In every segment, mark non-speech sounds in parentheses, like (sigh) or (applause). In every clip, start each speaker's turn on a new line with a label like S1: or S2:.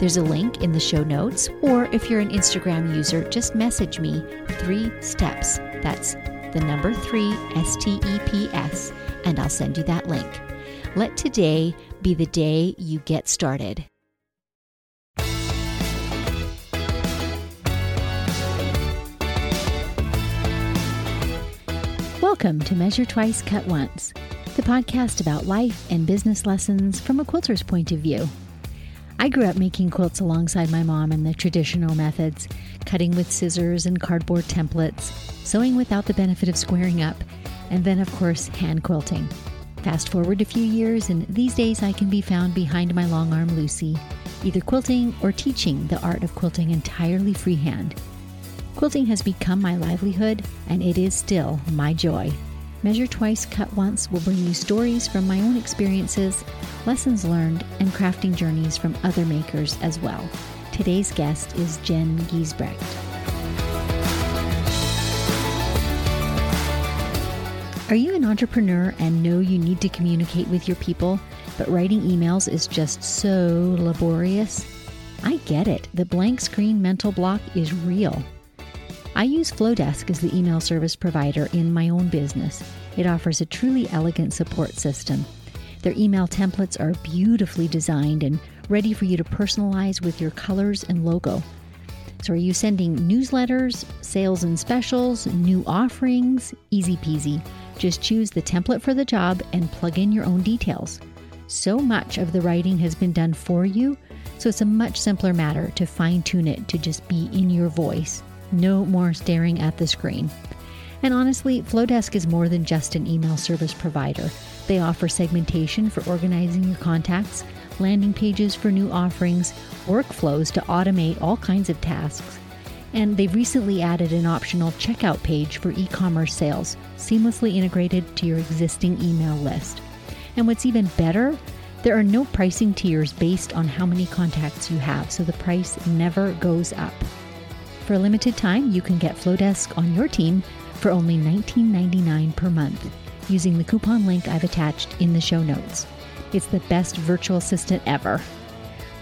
S1: there's a link in the show notes, or if you're an Instagram user, just message me three steps. That's the number three, S T E P S, and I'll send you that link. Let today be the day you get started. Welcome to Measure Twice, Cut Once, the podcast about life and business lessons from a quilter's point of view. I grew up making quilts alongside my mom in the traditional methods, cutting with scissors and cardboard templates, sewing without the benefit of squaring up, and then, of course, hand quilting. Fast forward a few years, and these days I can be found behind my long arm Lucy, either quilting or teaching the art of quilting entirely freehand. Quilting has become my livelihood, and it is still my joy. Measure Twice, Cut Once will bring you stories from my own experiences, lessons learned, and crafting journeys from other makers as well. Today's guest is Jen Giesbrecht. Are you an entrepreneur and know you need to communicate with your people, but writing emails is just so laborious? I get it. The blank screen mental block is real. I use Flowdesk as the email service provider in my own business. It offers a truly elegant support system. Their email templates are beautifully designed and ready for you to personalize with your colors and logo. So, are you sending newsletters, sales and specials, new offerings? Easy peasy. Just choose the template for the job and plug in your own details. So much of the writing has been done for you, so it's a much simpler matter to fine tune it to just be in your voice. No more staring at the screen. And honestly, Flowdesk is more than just an email service provider. They offer segmentation for organizing your contacts, landing pages for new offerings, workflows to automate all kinds of tasks. And they've recently added an optional checkout page for e commerce sales, seamlessly integrated to your existing email list. And what's even better, there are no pricing tiers based on how many contacts you have, so the price never goes up. For a limited time, you can get Flowdesk on your team for only $19.99 per month using the coupon link I've attached in the show notes. It's the best virtual assistant ever.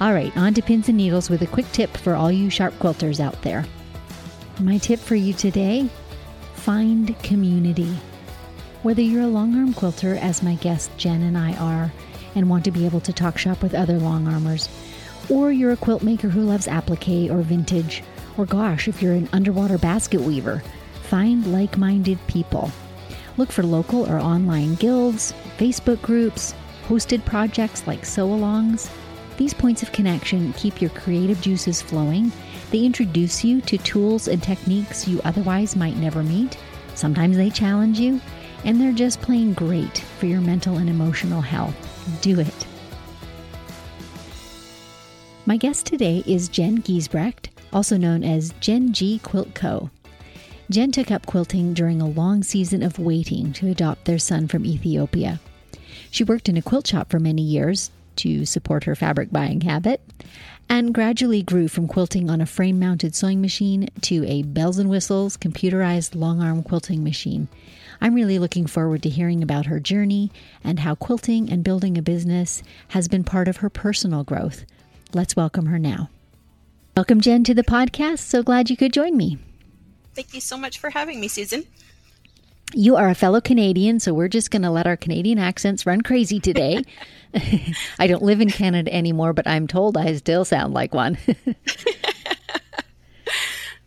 S1: All right, on to pins and needles with a quick tip for all you sharp quilters out there. My tip for you today find community. Whether you're a long arm quilter, as my guest Jen and I are, and want to be able to talk shop with other long armers, or you're a quilt maker who loves applique or vintage, or gosh, if you're an underwater basket weaver, find like minded people. Look for local or online guilds, Facebook groups, hosted projects like sew alongs. These points of connection keep your creative juices flowing. They introduce you to tools and techniques you otherwise might never meet. Sometimes they challenge you, and they're just plain great for your mental and emotional health. Do it. My guest today is Jen Giesbrecht also known as Jen G Quilt Co. Jen took up quilting during a long season of waiting to adopt their son from Ethiopia. She worked in a quilt shop for many years to support her fabric buying habit and gradually grew from quilting on a frame mounted sewing machine to a bells and whistles computerized long arm quilting machine. I'm really looking forward to hearing about her journey and how quilting and building a business has been part of her personal growth. Let's welcome her now. Welcome, Jen, to the podcast. So glad you could join me.
S2: Thank you so much for having me, Susan.
S1: You are a fellow Canadian, so we're just going to let our Canadian accents run crazy today. (laughs) (laughs) I don't live in Canada anymore, but I'm told I still sound like one.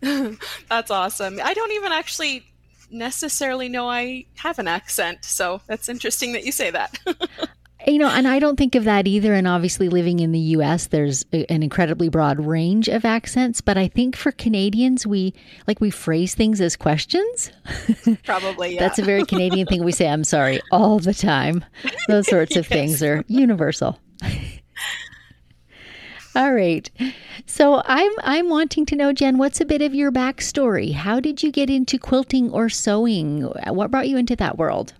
S1: (laughs)
S2: that's awesome. I don't even actually necessarily know I have an accent, so that's interesting that you say that.
S1: You know, and I don't think of that either. And obviously, living in the US, there's a, an incredibly broad range of accents. But I think for Canadians, we like we phrase things as questions. (laughs)
S2: Probably, yeah.
S1: That's a very Canadian thing. We say, I'm sorry, all the time. Those sorts of (laughs) yes. things are universal. (laughs) All right. So I'm I'm wanting to know, Jen, what's a bit of your backstory? How did you get into quilting or sewing? What brought you into that world?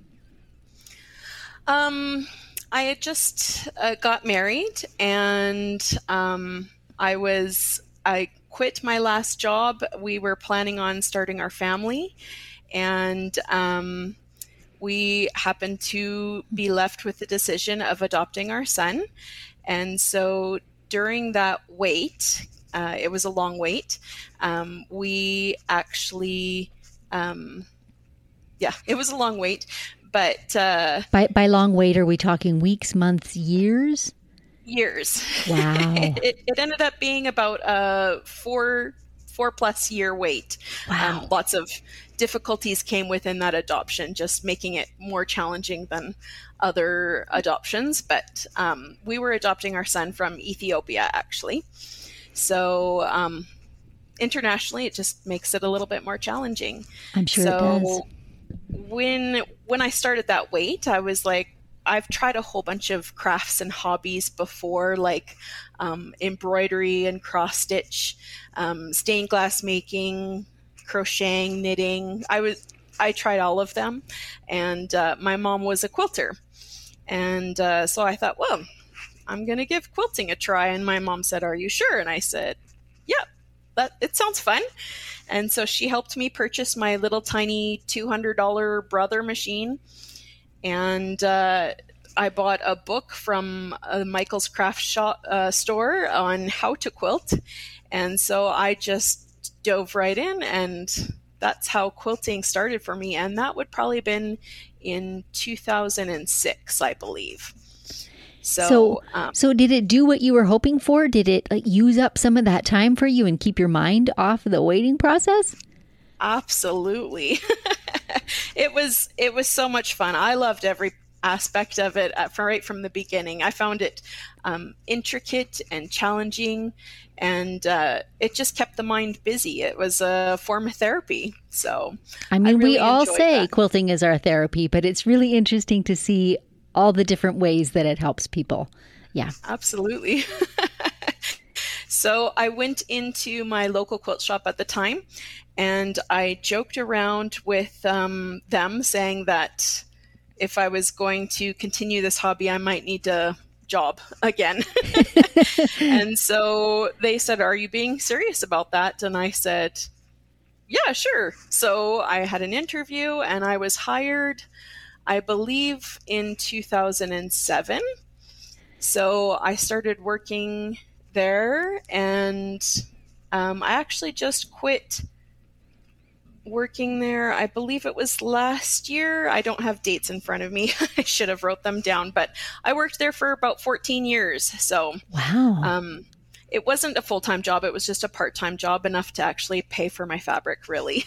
S2: Um, I had just uh, got married, and um, I was I quit my last job. We were planning on starting our family, and um, we happened to be left with the decision of adopting our son. And so during that wait, uh, it was a long wait. Um, we actually, um, yeah, it was a long wait. But uh,
S1: by by long wait, are we talking weeks, months, years?
S2: Years.
S1: Wow. (laughs)
S2: it, it, ended up being about a four four plus year wait.
S1: Wow.
S2: Um, lots of difficulties came within that adoption, just making it more challenging than other adoptions, but um, we were adopting our son from Ethiopia actually. So um, internationally, it just makes it a little bit more challenging.
S1: I'm sure
S2: so
S1: it does.
S2: When when I started that wait, I was like, I've tried a whole bunch of crafts and hobbies before, like um, embroidery and cross stitch, um, stained glass making, crocheting, knitting. I was I tried all of them, and uh, my mom was a quilter, and uh, so I thought, well, I'm to give quilting a try. And my mom said, Are you sure? And I said, Yep, that, it sounds fun. And so she helped me purchase my little tiny $200 brother machine. And uh, I bought a book from a Michael's Craft shop, uh, store on how to quilt. And so I just dove right in and that's how quilting started for me. And that would probably have been in 2006, I believe. So,
S1: so, um, so, did it do what you were hoping for? Did it like use up some of that time for you and keep your mind off the waiting process?
S2: Absolutely. (laughs) it was it was so much fun. I loved every aspect of it uh, from right from the beginning. I found it um, intricate and challenging, and uh, it just kept the mind busy. It was a form of therapy. So,
S1: I mean,
S2: I really
S1: we all say
S2: that.
S1: quilting is our therapy, but it's really interesting to see all the different ways that it helps people. Yeah,
S2: absolutely. (laughs) so, I went into my local quilt shop at the time, and I joked around with um, them, saying that if I was going to continue this hobby, I might need to job again. (laughs) and so they said, Are you being serious about that? And I said, Yeah, sure. So I had an interview and I was hired, I believe, in 2007. So I started working there and um, I actually just quit working there. I believe it was last year. I don't have dates in front of me. (laughs) I should have wrote them down, but I worked there for about 14 years. So,
S1: wow.
S2: Um, it wasn't a full time job. It was just a part time job, enough to actually pay for my fabric, really.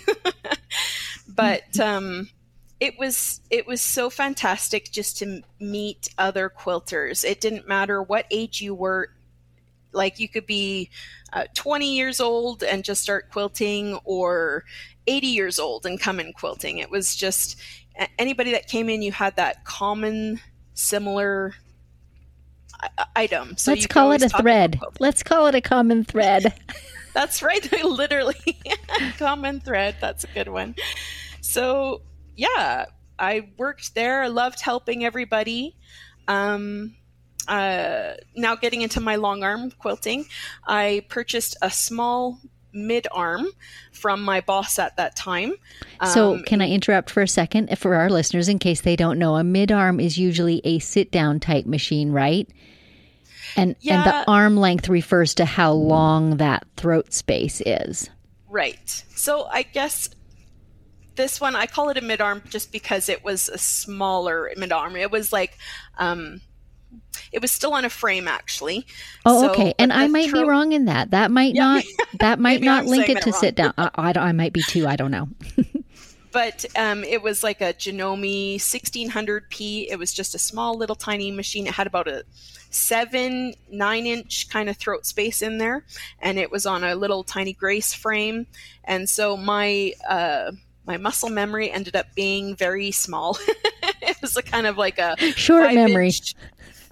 S2: (laughs) but um, it was it was so fantastic just to meet other quilters. It didn't matter what age you were. Like you could be uh, 20 years old and just start quilting, or 80 years old and come in quilting. It was just anybody that came in, you had that common, similar item.
S1: So Let's call it a thread. Let's call it a common thread. (laughs) (laughs)
S2: That's right. (laughs) Literally, common thread. That's a good one. So, yeah, I worked there. I loved helping everybody. Um, uh, now getting into my long arm quilting, I purchased a small mid arm from my boss at that time.
S1: So, um, can I interrupt for a second for our listeners in case they don't know? A mid arm is usually a sit down type machine, right? And
S2: yeah,
S1: and the arm length refers to how long that throat space is.
S2: Right. So, I guess this one I call it a mid arm just because it was a smaller mid arm. It was like um, it was still on a frame actually.
S1: Oh, so, okay. And I might tro- be wrong in that. That might yeah. not. (laughs) That might not link it to wrong. sit down. I, I, I, might be too. I don't know. (laughs)
S2: but um, it was like a Janome 1600p. It was just a small little tiny machine. It had about a seven, nine inch kind of throat space in there, and it was on a little tiny Grace frame. And so my uh, my muscle memory ended up being very small. (laughs) it was a kind of like a
S1: short memory.
S2: Inch,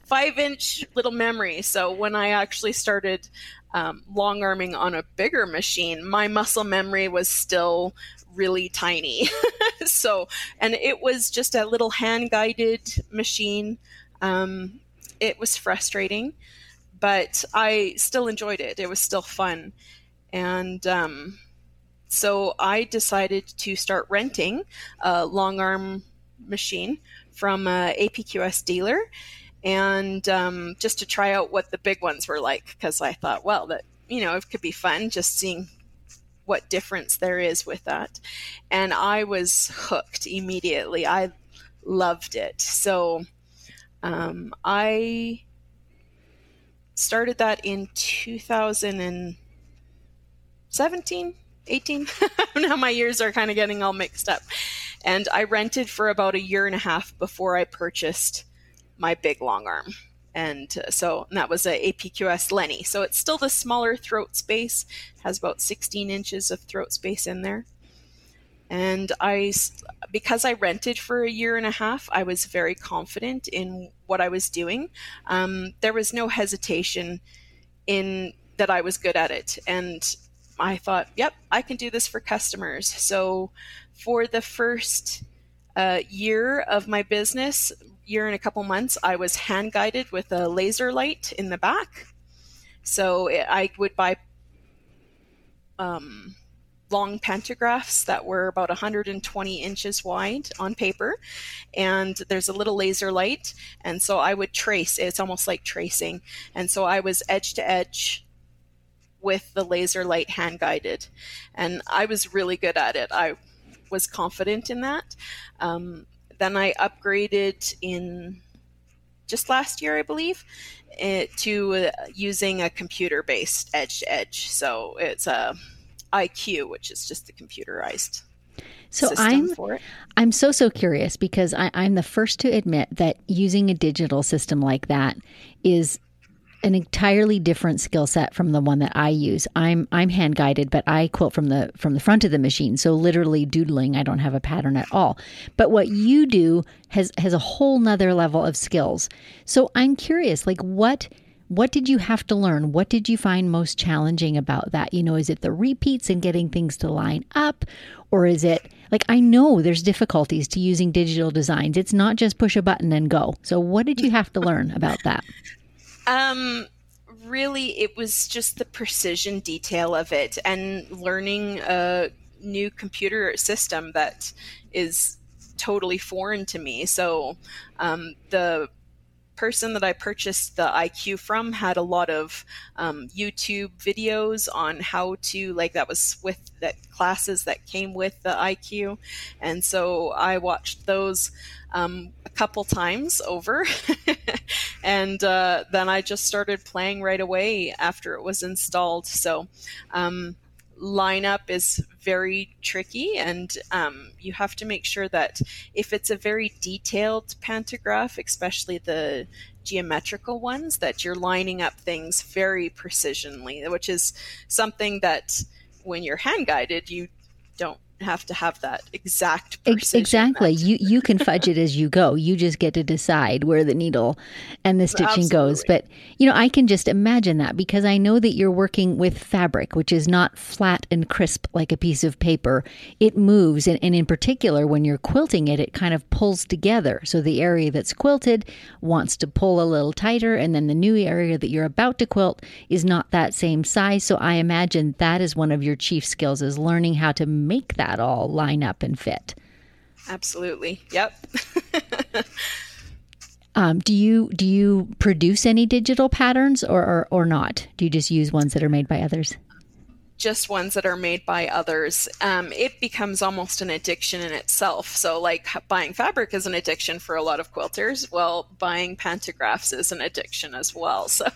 S2: five inch little memory. So when I actually started um, long arming on a bigger machine, my muscle memory was still really tiny. (laughs) so, and it was just a little hand guided machine. Um, it was frustrating, but I still enjoyed it. It was still fun. And um, so I decided to start renting a long arm machine from a APQS dealer and um, just to try out what the big ones were like because I thought, well, that you know, it could be fun just seeing what difference there is with that. And I was hooked immediately. I loved it. So um, I started that in 2017, 18. (laughs) now my years are kind of getting all mixed up. And I rented for about a year and a half before I purchased my big long arm. And uh, so and that was a APQS Lenni. So it's still the smaller throat space, has about 16 inches of throat space in there. And I, because I rented for a year and a half, I was very confident in what I was doing. Um, there was no hesitation in that I was good at it. And I thought, yep, I can do this for customers. So for the first uh, year of my business, year and a couple months, I was hand guided with a laser light in the back. So it, I would buy um, long pantographs that were about 120 inches wide on paper, and there's a little laser light, and so I would trace. It's almost like tracing, and so I was edge to edge with the laser light hand guided, and I was really good at it. I was confident in that. Um, then I upgraded in just last year, I believe, it, eh, to uh, using a computer based edge to edge. So it's a IQ, which is just the computerized.
S1: So I'm I'm so so curious because I, I'm the first to admit that using a digital system like that is an entirely different skill set from the one that I use. I'm I'm hand guided, but I quilt from the from the front of the machine. So literally doodling, I don't have a pattern at all. But what you do has has a whole nother level of skills. So I'm curious, like what what did you have to learn? What did you find most challenging about that? You know, is it the repeats and getting things to line up? Or is it like I know there's difficulties to using digital designs. It's not just push a button and go. So what did you have to learn about that? (laughs)
S2: Um, really, it was just the precision detail of it and learning a new computer system that is totally foreign to me. So, um, the person that I purchased the IQ from had a lot of um, YouTube videos on how to like that was with that classes that came with the IQ, and so I watched those um, couple times over, (laughs) and uh, then I just started playing right away after it was installed. So. Um, lineup is very tricky and um, you have to make sure that if it's a very detailed pantograph especially the geometrical ones that you're lining up things very precisionally which is something that when you're hand guided you don't have to have that exact precision.
S1: Exactly. You you can fudge it as you go. You just get to decide where the needle and the stitching Absolutely. goes. But you know, I can just imagine that because I know that you're working with fabric, which is not flat and crisp like a piece of paper. It moves and, and in particular when you're quilting it, it kind of pulls together. So the area that's quilted wants to pull a little tighter and then the new area that you're about to quilt is not that same size. So I imagine that is one of your chief skills is learning how to make that that all line up and fit.
S2: Absolutely. Yep. (laughs)
S1: um, do you do you produce any digital patterns or, or or not? Do you just use ones that are made by others?
S2: Just ones that are made by others, um, it becomes almost an addiction in itself. So, like buying fabric is an addiction for a lot of quilters. Well, buying pantographs is an addiction as well. (laughs) So,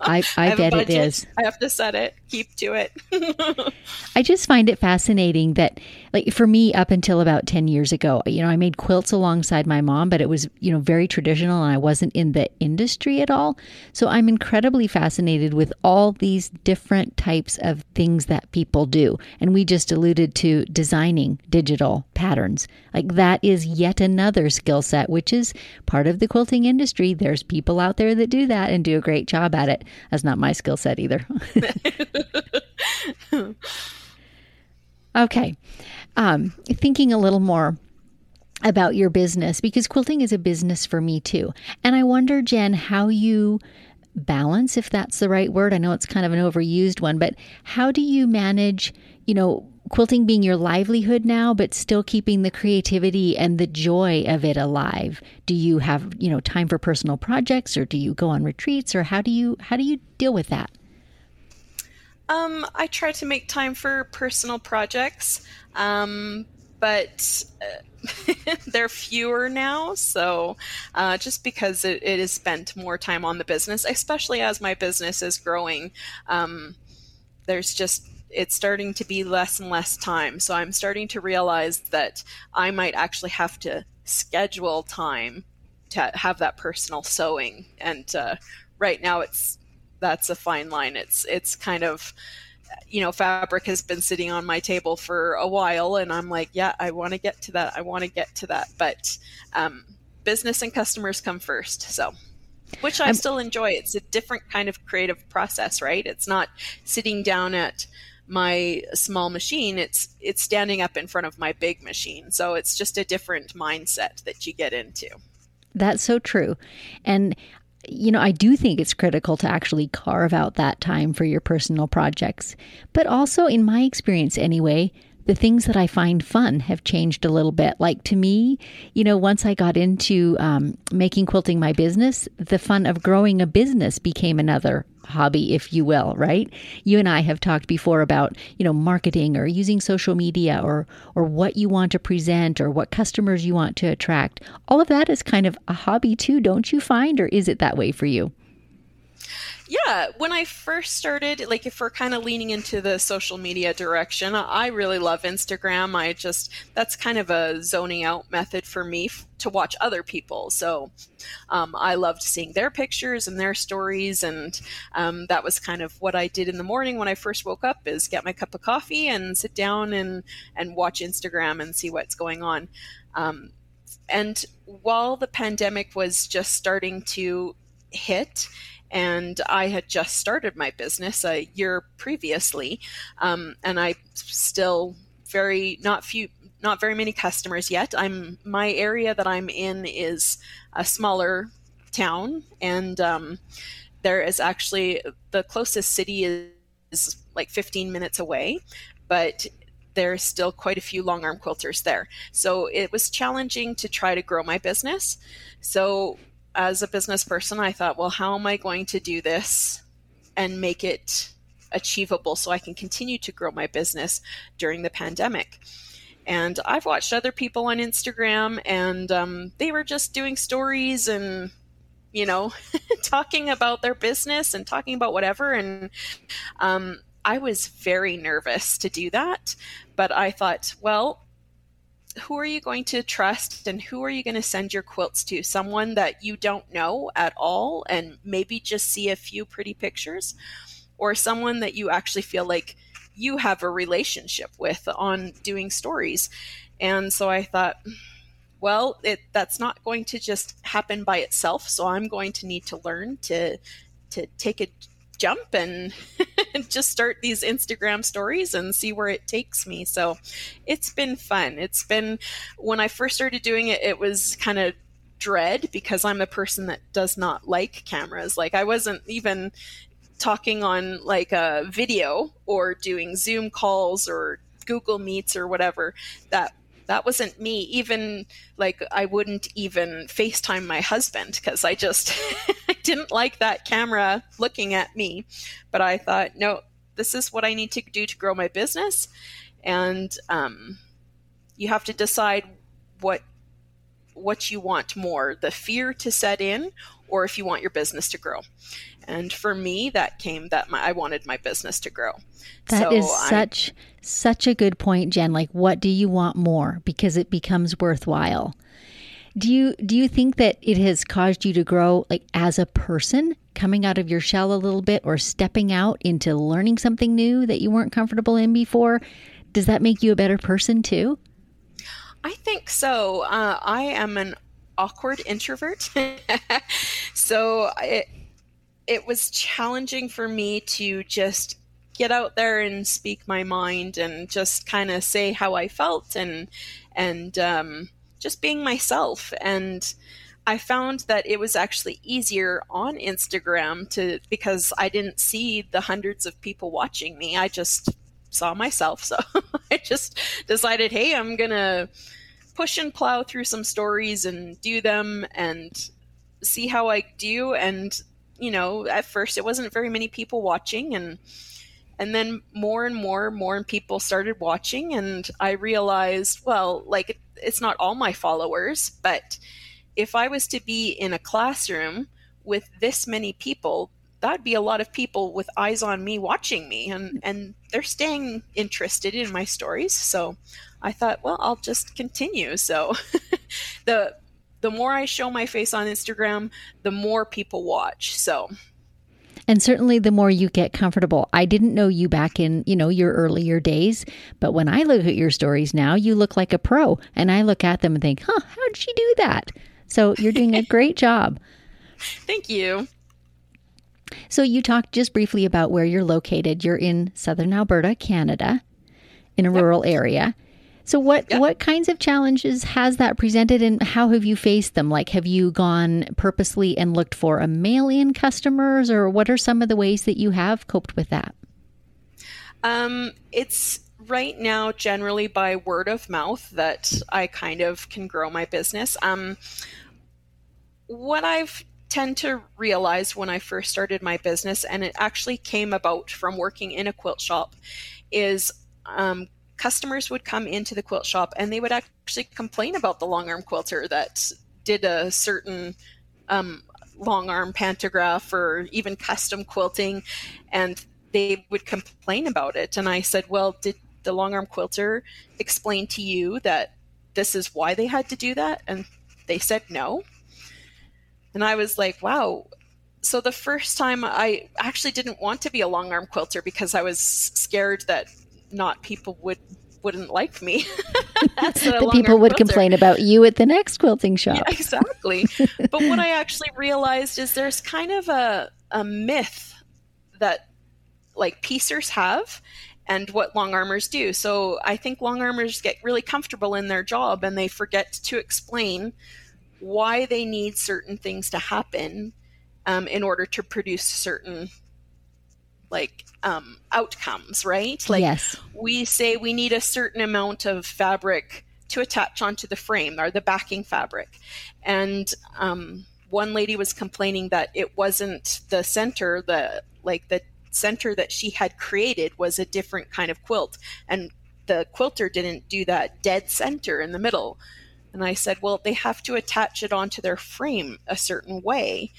S1: I, I, I bet it is.
S2: I have to set it, keep to it. (laughs)
S1: I just find it fascinating that like for me up until about 10 years ago you know i made quilts alongside my mom but it was you know very traditional and i wasn't in the industry at all. So i'm incredibly fascinated with all these different types of things that people do. And we just alluded to designing digital patterns. Like that is yet another skill set which is part of the quilting industry. There's people out there that do that and do a great job at it. That's not my skill set either. (laughs) (laughs) Okay. Um, thinking a little more about your business because quilting is a business for me too. And I wonder, Jen, how you balance, if that's the right word. I know it's kind of an overused one, but how do you manage, you know, quilting being your livelihood now, but still keeping the creativity and the joy of it alive? Do you have, you know, time for personal projects or do you go on retreats or how do you how do you deal with that?
S2: Um, I try to make time for personal projects, um, but uh, (laughs) they're fewer now. So, uh, just because it, it has spent more time on the business, especially as my business is growing, um, there's just it's starting to be less and less time. So I'm starting to realize that I might actually have to schedule time to have that personal sewing. And uh, right now, it's that's a fine line. It's it's kind of you know fabric has been sitting on my table for a while and i'm like yeah i want to get to that i want to get to that. But um, business and customers come first so. Which i still enjoy. It's a different kind of creative process right? It's not sitting down at my small machine. It's it's standing up in front of my big machine. So it's just a different mindset that you get into.
S1: That's so true. And you know, I do think it's critical to actually carve out that time for your personal projects. But also, in my experience anyway, the things that I find fun have changed a little bit. Like to me, you know, once I got into um, making quilting my business, the fun of growing a business became another hobby, if you will, right? You and I have talked before about, you know, marketing or using social media or or what you want to present or what customers you want to attract. All of that is kind of a hobby too, don't you find? Or is it that way for you?
S2: Yeah, when I first started, like if we're kind of leaning into the social media direction, I really love Instagram. I just, that's kind of a zoning out method for me f- to watch other people. So um, I loved seeing their pictures and their stories. And um, that was kind of what I did in the morning when I first woke up is get my cup of coffee and sit down and, and watch Instagram and see what's going on. Um, and while the pandemic was just starting to hit, and I had just started my business a year previously, um, and I still very not few not very many customers yet. I'm my area that I'm in is a smaller town, and um, there is actually the closest city is, is like 15 minutes away, but there's still quite a few long arm quilters there. So it was challenging to try to grow my business. So as a business person, I thought, well, how am I going to do this and make it achievable so I can continue to grow my business during the pandemic? And I've watched other people on Instagram, and um, they were just doing stories and you know, (laughs) talking about their business and talking about whatever. And um, I was very nervous to do that. But I thought, well, who are you going to trust and who are you going to send your quilts to? Someone that you don't know at all and maybe just see a few pretty pictures, or someone that you actually feel like you have a relationship with on doing stories. And so I thought, well, it, that's not going to just happen by itself. So I'm going to need to learn to to take a jump (laughs) and just start these Instagram stories and see where it takes me. So it's been fun. It's been, when I first started doing it, it was kind of dread because I'm a person that does not like cameras. Like I wasn't even talking on like a video or doing Zoom calls or Google Meets or whatever that that wasn't me. Even like i wouldn't even facetime my husband because i just (laughs) i didn't like that camera looking at me. But i thought no this is what i need to do to grow my business. And um, you have to decide what what you want more the fear to set in or if you want your business to grow And for me, that came that my, I wanted my business to grow.
S1: That so is such such a good point, Jen. Like, what do you want more? Because it becomes worthwhile. Do you do you think that it has caused you to grow like as a person, coming out of your shell a little bit, or stepping out into learning something new that you weren't comfortable in before? Does that make you a better person too?
S2: I think so. Uh, I am an awkward introvert, (laughs) so it it was challenging for me to just get out there and speak my mind and just kind of say how I felt and and um, just being myself. And I found that it was actually easier on Instagram to because I didn't see the hundreds of people watching me. I just saw myself. So (laughs) I just decided, hey, I'm gonna push and plow through some stories and do them and see how I do. And you know, at first it wasn't very many people watching and and then more and more more people started watching and i realized well like it's not all my followers but if i was to be in a classroom with this many people that'd be a lot of people with eyes on me watching me and and they're staying interested in my stories. So i thought well i'll just continue. So (laughs) the the more i show my face on instagram the more people watch so
S1: and certainly the more you get comfortable. I didn't know you back in, you know, your earlier days, but when I look at your stories now, you look like a pro. And I look at them and think, huh, how did she do that? So you're doing a (laughs) great job.
S2: Thank you.
S1: So you talked just briefly about where you're located. You're in southern Alberta, Canada, in a yep. rural area. So what yep. what kinds of challenges has that presented and how have you faced them? Like have you gone purposely and looked for a mail-in customers or what are some of the ways that you have coped with that?
S2: Um, it's right now generally by word of mouth that I kind of can grow my business. Um, what I've tend to realize when I first started my business, and it actually came about from working in a quilt shop, is um, customers would come into the quilt shop and they would actually complain about the long arm quilter that did a certain um, long arm pantograph or even custom quilting and they would complain about it. And i said well did the long arm quilter explain to you that this is why they had to do that? And they said no. And i was like wow. So the first time i actually didn't want to be a long arm quilter because i was scared that not people would wouldn't like me. (laughs) (laughs)
S1: the people would quilter. complain about you at the next quilting shop.
S2: Yeah, exactly. (laughs) but what I actually realized is there's kind of a, a myth that like piecers have and what long armers do. So I think long armers get really comfortable in their job and they forget to explain why they need certain things to happen um, in order to produce certain like um, outcomes, right? Like
S1: yes.
S2: we say we need a certain amount of fabric to attach onto the frame or the backing fabric, and um, one lady was complaining that it wasn't the center, the like the center that she had created was a different kind of quilt, and the quilter didn't do that dead center in the middle. And I said, well, they have to attach it onto their frame a certain way.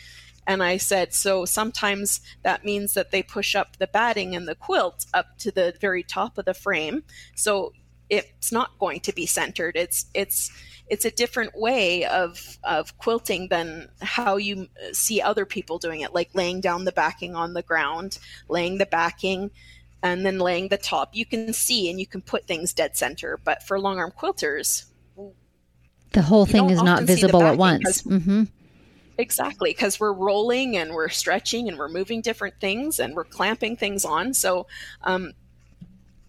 S2: And I said, so sometimes that means that they push up the batting and the quilt up to the very top of the frame. So it's not going to be centered. It's it's it's a different way of of quilting than how you see other people doing it, like laying down the backing on the ground, laying the backing, and then laying the top. You can see and you can put things dead center. But for long arm quilters,
S1: the whole thing is not visible at once. Mm-hmm.
S2: Exactly, because we're rolling and we're stretching and we're moving different things and we're clamping things on. So, um,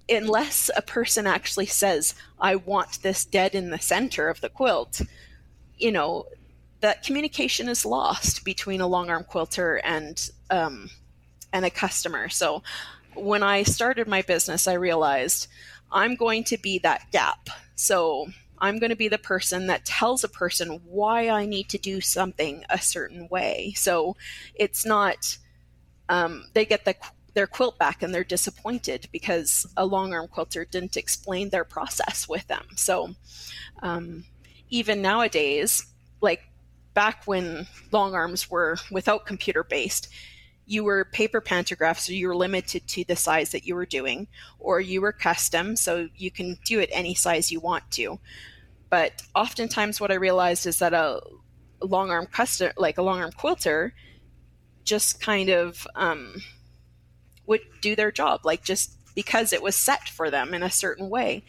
S2: unless a person actually says, I want this dead in the center of the quilt, you know, that communication is lost between a long arm quilter and um, and a customer. So when I started my business, I realized I'm going to be that gap. So I'm going to be the person that tells a person why I need to do something a certain way. So it's not um, they get the their quilt back and they're disappointed because a long arm quilter didn't explain their process with them. So um, even nowadays, like back when long arms were without computer based, you were paper pantographs, so you were limited to the size that you were doing, or you were custom, so you can do it any size you want to. But oftentimes, what I realized is that a long arm custom, like a long arm quilter, just kind of um, would do their job, like just because it was set for them in a certain way.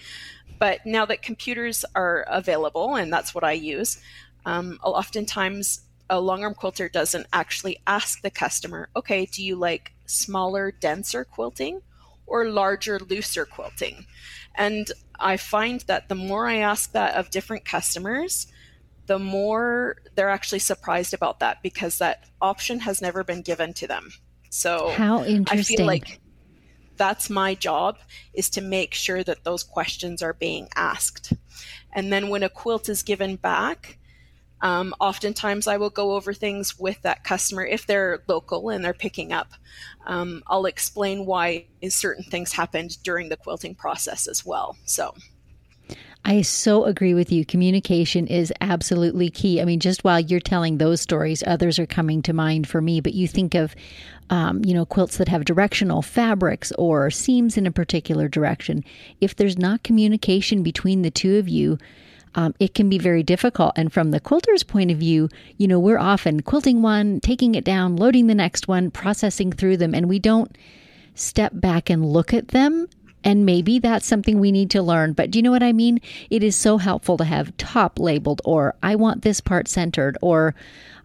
S2: But now that computers are available, and that's what I use, um, oftentimes a long arm quilter doesn't actually ask the customer, okay, do you like smaller, denser quilting or larger, looser quilting? And I find that the more I ask that of different customers, the more they're actually surprised about that because that option has never been given to them. So
S1: how interesting.
S2: I feel like that's my job is to make sure that those questions are being asked. And then when a quilt is given back, um, oftentimes, I will go over things with that customer if they're local and they're picking up. Um, I'll explain why certain things happened during the quilting process as well. So.
S1: I so agree with you. Communication is absolutely key. I mean, just while you're telling those stories, others are coming to mind for me. But you think of, um, you know, quilts that have directional fabrics or seams in a particular direction. If there's not communication between the two of you, um, it can be very difficult. And from the quilter's point of view, you know, we're often quilting one, taking it down, loading the next one, processing through them, and we don't step back and look at them. And maybe that's something we need to learn. But do you know what I mean? It is so helpful to have top labeled, or I want this part centered, or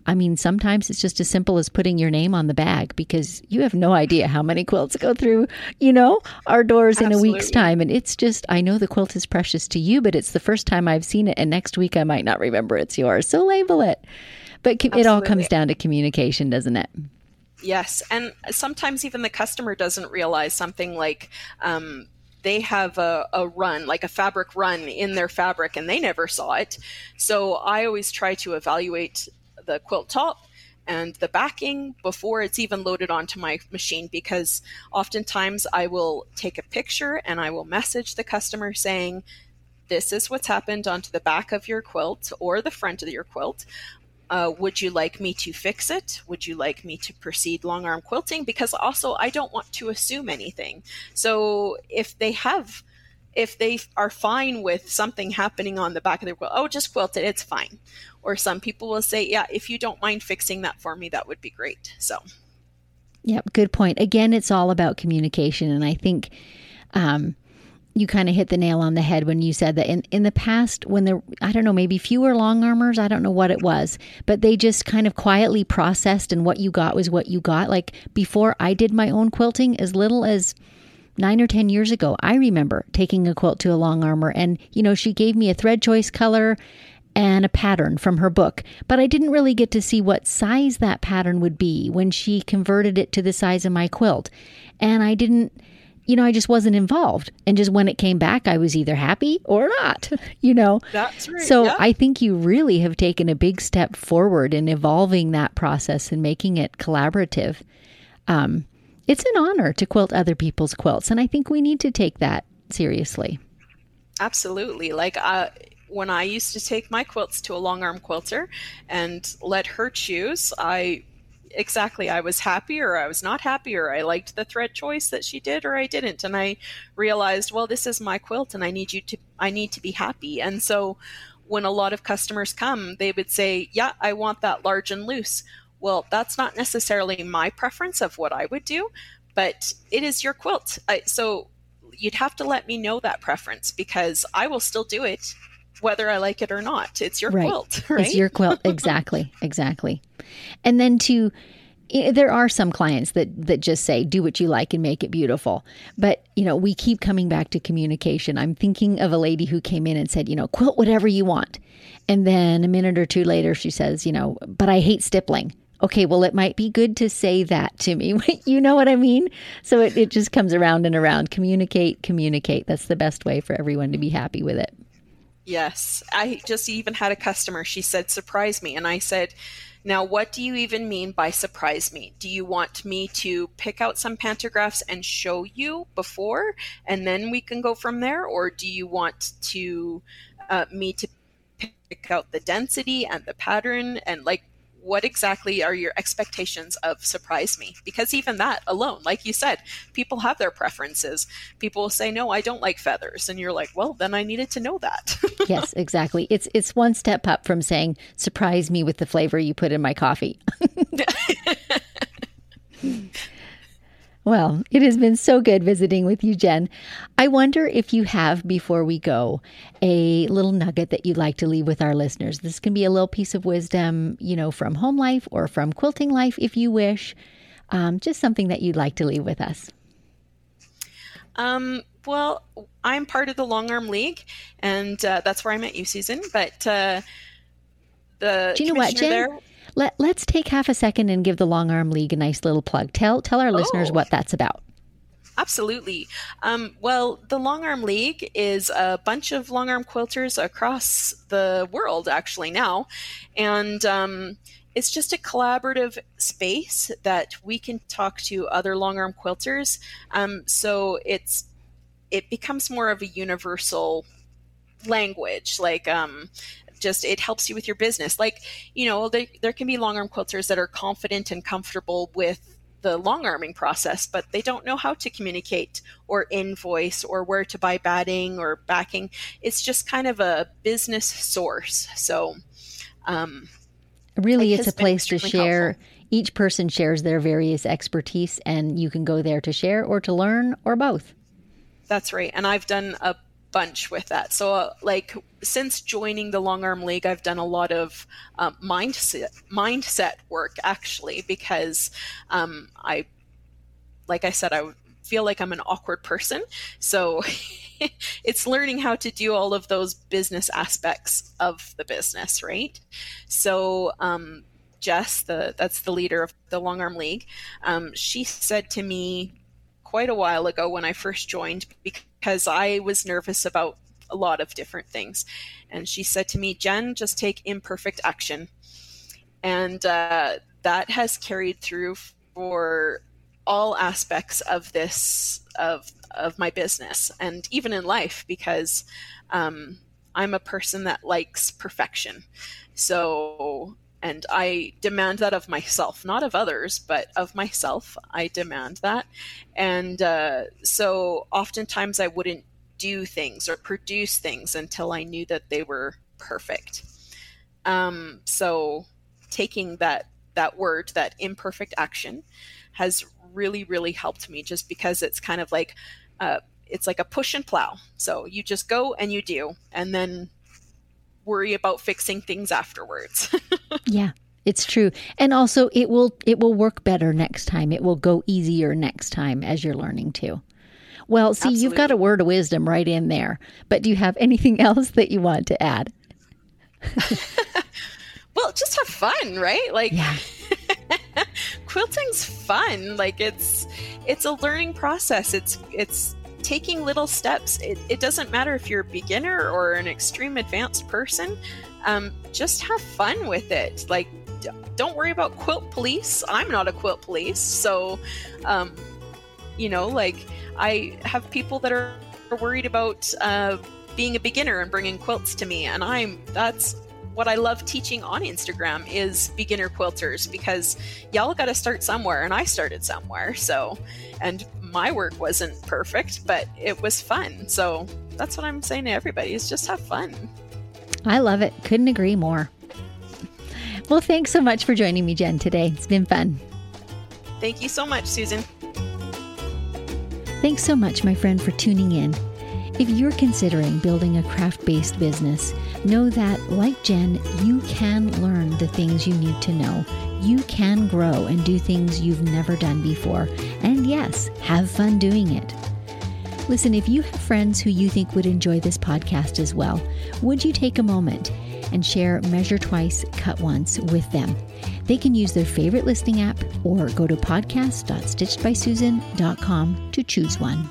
S1: I mean, sometimes it's just as simple as putting your name on the bag because you have no idea how many quilts go through, you know, our doors Absolutely. in a week's time. And it's just, I know the quilt is precious to you, but it's the first time I've seen it. And next week I might not remember it's yours. So label it. But Absolutely. it all comes down to communication, doesn't it?
S2: Yes. And sometimes even the customer doesn't realize something like, um, they have a, a, run, like a fabric run in their fabric, and they never saw it. So I always try to evaluate the quilt top and the backing before it's even loaded onto my machine because oftentimes I will take a picture and I will message the customer saying, This is what's happened onto the back of your quilt or the front of your quilt. Uh, would you like me to fix it? Would you like me to proceed long arm quilting? Because also, I don't want to assume anything. So if they have if they are fine with something happening on the back of their quilt, oh, just quilt it, it's fine. Or some people will say, yeah, if you don't mind fixing that for me, that would be great. So,
S1: yep, good point. Again, it's all about communication. And I think, um, you kind of hit the nail on the head when you said that in, in the past when there i don't know maybe fewer long armers i don't know what it was but they just kind of quietly processed and what you got was what you got like before i did my own quilting as little as nine or 10 years ago, I remember taking a quilt to a long armer and, you know, she gave me a thread choice color and a pattern from her book, but I didn't really get to see what size that pattern would be when she converted it to the size of my quilt. And I didn't, you know, I just wasn't involved. And just when it came back, I was either happy or not, (laughs) you know.
S2: That's right.
S1: So
S2: yeah.
S1: I think you really have taken a big step forward in evolving that process and making it collaborative. Um, it's an honor to quilt other people's quilts, and I think we need to take that seriously.
S2: Absolutely. Like uh, when I used to take my quilts to a long arm quilter and let her choose, I exactly I was happy or I was not happy or I liked the thread choice that she did or I didn't. And I realized well this is my quilt and I need you to I need to be happy. And so when a lot of customers come they would say yeah I want that large and loose. Well, that's not necessarily my preference of what I would do, but it is your quilt. I, so you'd have to let me know that preference because I will still do it whether I like it or not. It's your right. quilt, right?
S1: It's your quilt. (laughs) Exactly. exactly. And then to there are some clients that that just say do what you like and make it beautiful but you know we keep coming back to communication i'm thinking of a lady who came in and said you know quilt whatever you want and then a minute or two later she says you know but i hate stippling okay, well, it might be good to say that to me. (laughs) you know what I mean? So it, it just comes around and around. Communicate, communicate. That's the best way for everyone to be happy with it.
S2: Yes. I just even had a customer. She said, surprise me. And I said, now, what do you even mean by surprise me? Do you want me to pick out some pantographs and show you before, and then we can go from there? Or do you want to uh, me to pick out the density and the pattern and like what exactly are your expectations of surprise me? Because even that alone like you said people have their preferences. People will say no i don't like feathers. And you're like well then i needed to know that. (laughs)
S1: Yes exactly. It's it's one step up from saying surprise me with the flavor you put in my coffee (laughs) (laughs) Well, it has been so good visiting with you, Jen. I wonder if you have, before we go, a little nugget that you'd like to leave with our listeners. This can be a little piece of wisdom, you know, from home life or from quilting life, if you wish. Um, just something that you'd like to leave with us.
S2: Um, well, I'm part of the Long Arm League, and uh, that's where I met you, Susan. But uh, the
S1: Do you know what, Jen?
S2: There,
S1: let, let's take half a second and give the Long Arm League a nice little plug. Tell, tell our oh. listeners what that's about.
S2: Absolutely. Um, well, the Long Arm League is a bunch of long arm quilters across the world, actually, now. And um, it's just a collaborative space that we can talk to other long arm quilters. Um, so it's it becomes more of a universal language. Like um, just it helps you with your business. Like, you know, they, there can be long arm quilters that are confident and comfortable with the long arming process, but they don't know how to communicate or invoice or where to buy batting or backing. It's just kind of a business source. So, um,
S1: really, it's a place to share. Helpful. Each person shares their various expertise, and you can go there to share or to learn or both.
S2: That's right. And I've done a bunch with that. So, uh, like since joining the Long Arm League, I've done a lot of um, mindset mindset work actually because um, I, like I said, I feel like I'm an awkward person. So. (laughs) it's learning how to do all of those business aspects of the business, right? So, um, Jess, the that's the leader of the Long Arm League, um, she said to me quite a while ago when I first joined because I was nervous about a lot of different things. And she said to me, Jen, just take imperfect action. And uh, that has carried through for all aspects of this of of my business and even in life because um, I'm a person that likes perfection. So and I demand that of myself, not of others, but of myself. I demand that. And uh, so oftentimes I wouldn't do things or produce things until I knew that they were perfect. Um, so taking that that word, that imperfect action, has really, really helped me just because it's kind of like uh, it's like a push and plow. So you just go and you do, and then worry about fixing things afterwards. (laughs)
S1: yeah. It's true. And also it will it will work better next time. It will go easier next time as you're learning to. Well, see, Absolutely. you've got a word of wisdom right in there. But do you have anything (laughs) else that you want to add? (laughs)
S2: well, just have fun, right? Like yeah. (laughs) quilting's fun. Like it's it's a learning process. It's it's taking little steps. It, it doesn't matter if you're a beginner or an extreme advanced person. Um, just have fun with it. Like, don't worry about quilt police. I'm not a quilt police. So, um, you know, like, I have people that are worried about uh, being a beginner and bringing quilts to me. And I'm, that's what I love teaching on Instagram is beginner quilters because y'all got to start somewhere and I started somewhere. So, and my work wasn't perfect, but it was fun. So that's what I'm saying to everybody is just have fun.
S1: I love it. Couldn't agree more. Well, thanks so much for joining me, Jen, today. It's been fun.
S2: Thank you so much, Susan.
S1: Thanks so much, my friend, for tuning in. If you're considering building a craft based business, know that, like Jen, you can learn the things you need to know. You can grow and do things you've never done before. And yes, have fun doing it. Listen, if you have friends who you think would enjoy this podcast as well, would you take a moment and share Measure Twice, Cut Once with them? They can use their favorite listing app or go to podcast.stitchedbysusan.com to choose one.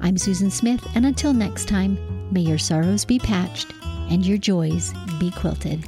S1: I'm Susan Smith, and until next time, may your sorrows be patched and your joys be quilted.